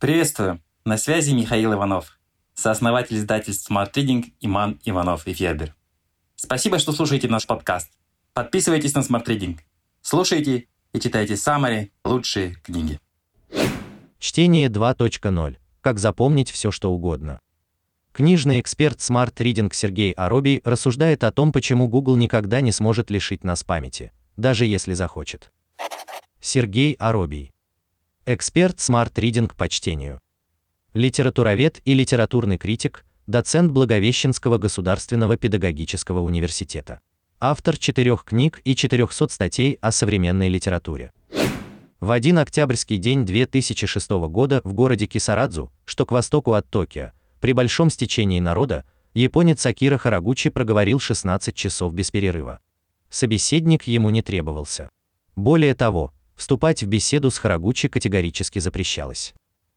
Приветствую! На связи Михаил Иванов, сооснователь издательств Smart Reading Иман Иванов и Федер. Спасибо, что слушаете наш подкаст. Подписывайтесь на Smart Reading. Слушайте и читайте самые лучшие книги. Чтение 2.0. Как запомнить все, что угодно. Книжный эксперт Smart Reading Сергей Аробий рассуждает о том, почему Google никогда не сможет лишить нас памяти, даже если захочет. Сергей Аробий Эксперт Smart Reading по чтению. Литературовед и литературный критик, доцент Благовещенского государственного педагогического университета. Автор четырех книг и 400 статей о современной литературе. В один октябрьский день 2006 года в городе Кисарадзу, что к востоку от Токио, при большом стечении народа, японец Акира Харагучи проговорил 16 часов без перерыва. Собеседник ему не требовался. Более того, вступать в беседу с Харагучи категорически запрещалось.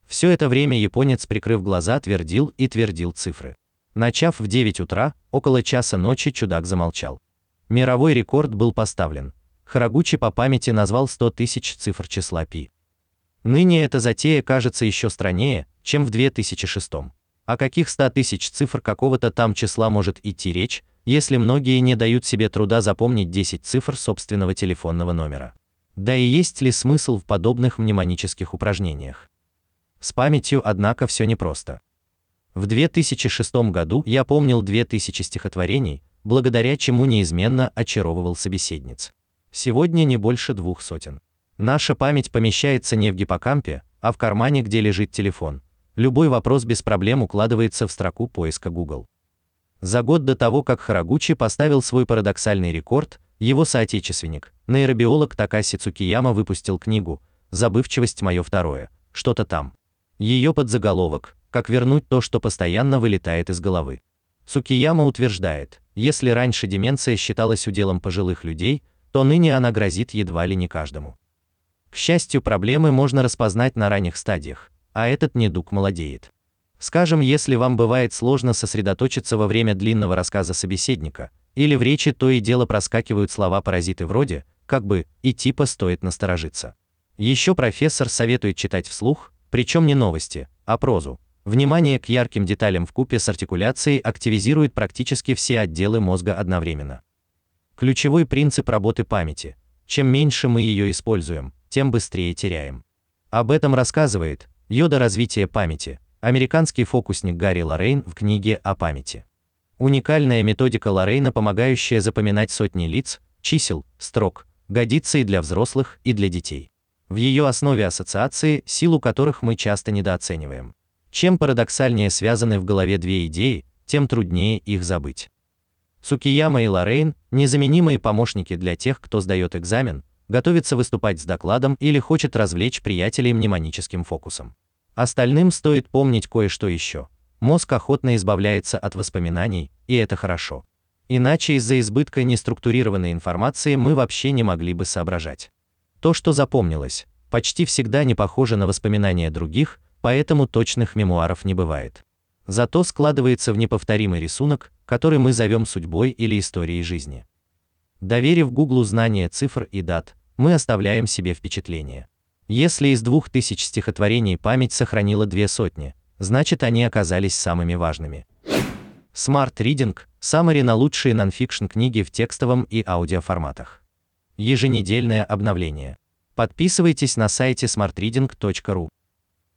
Все это время японец, прикрыв глаза, твердил и твердил цифры. Начав в 9 утра, около часа ночи чудак замолчал. Мировой рекорд был поставлен. Харагучи по памяти назвал 100 тысяч цифр числа пи. Ныне эта затея кажется еще страннее, чем в 2006. О каких 100 тысяч цифр какого-то там числа может идти речь, если многие не дают себе труда запомнить 10 цифр собственного телефонного номера. Да и есть ли смысл в подобных мнемонических упражнениях? С памятью, однако, все непросто. В 2006 году я помнил 2000 стихотворений, благодаря чему неизменно очаровывал собеседниц. Сегодня не больше двух сотен. Наша память помещается не в гиппокампе, а в кармане, где лежит телефон. Любой вопрос без проблем укладывается в строку поиска Google. За год до того, как Харагучи поставил свой парадоксальный рекорд, его соотечественник, нейробиолог Такаси Цукияма выпустил книгу «Забывчивость мое второе», что-то там. Ее подзаголовок «Как вернуть то, что постоянно вылетает из головы». Цукияма утверждает, если раньше деменция считалась уделом пожилых людей, то ныне она грозит едва ли не каждому. К счастью, проблемы можно распознать на ранних стадиях, а этот недуг молодеет. Скажем, если вам бывает сложно сосредоточиться во время длинного рассказа собеседника, или в речи то и дело проскакивают слова-паразиты вроде «как бы» и типа «стоит насторожиться». Еще профессор советует читать вслух, причем не новости, а прозу. Внимание к ярким деталям в купе с артикуляцией активизирует практически все отделы мозга одновременно. Ключевой принцип работы памяти. Чем меньше мы ее используем, тем быстрее теряем. Об этом рассказывает Йода развития памяти, американский фокусник Гарри Лоррейн в книге о памяти. Уникальная методика Лорейна, помогающая запоминать сотни лиц, чисел, строк, годится и для взрослых, и для детей. В ее основе ассоциации, силу которых мы часто недооцениваем. Чем парадоксальнее связаны в голове две идеи, тем труднее их забыть. Сукияма и Лорейн – незаменимые помощники для тех, кто сдает экзамен, готовится выступать с докладом или хочет развлечь приятелей мнемоническим фокусом. Остальным стоит помнить кое-что еще. Мозг охотно избавляется от воспоминаний, и это хорошо. Иначе из-за избытка неструктурированной информации мы вообще не могли бы соображать. То, что запомнилось, почти всегда не похоже на воспоминания других, поэтому точных мемуаров не бывает. Зато складывается в неповторимый рисунок, который мы зовем судьбой или историей жизни. Доверив Гуглу знание цифр и дат, мы оставляем себе впечатление. Если из двух тысяч стихотворений память сохранила две сотни, значит они оказались самыми важными. Smart Reading – Summary на лучшие нонфикшн книги в текстовом и аудиоформатах. Еженедельное обновление. Подписывайтесь на сайте smartreading.ru.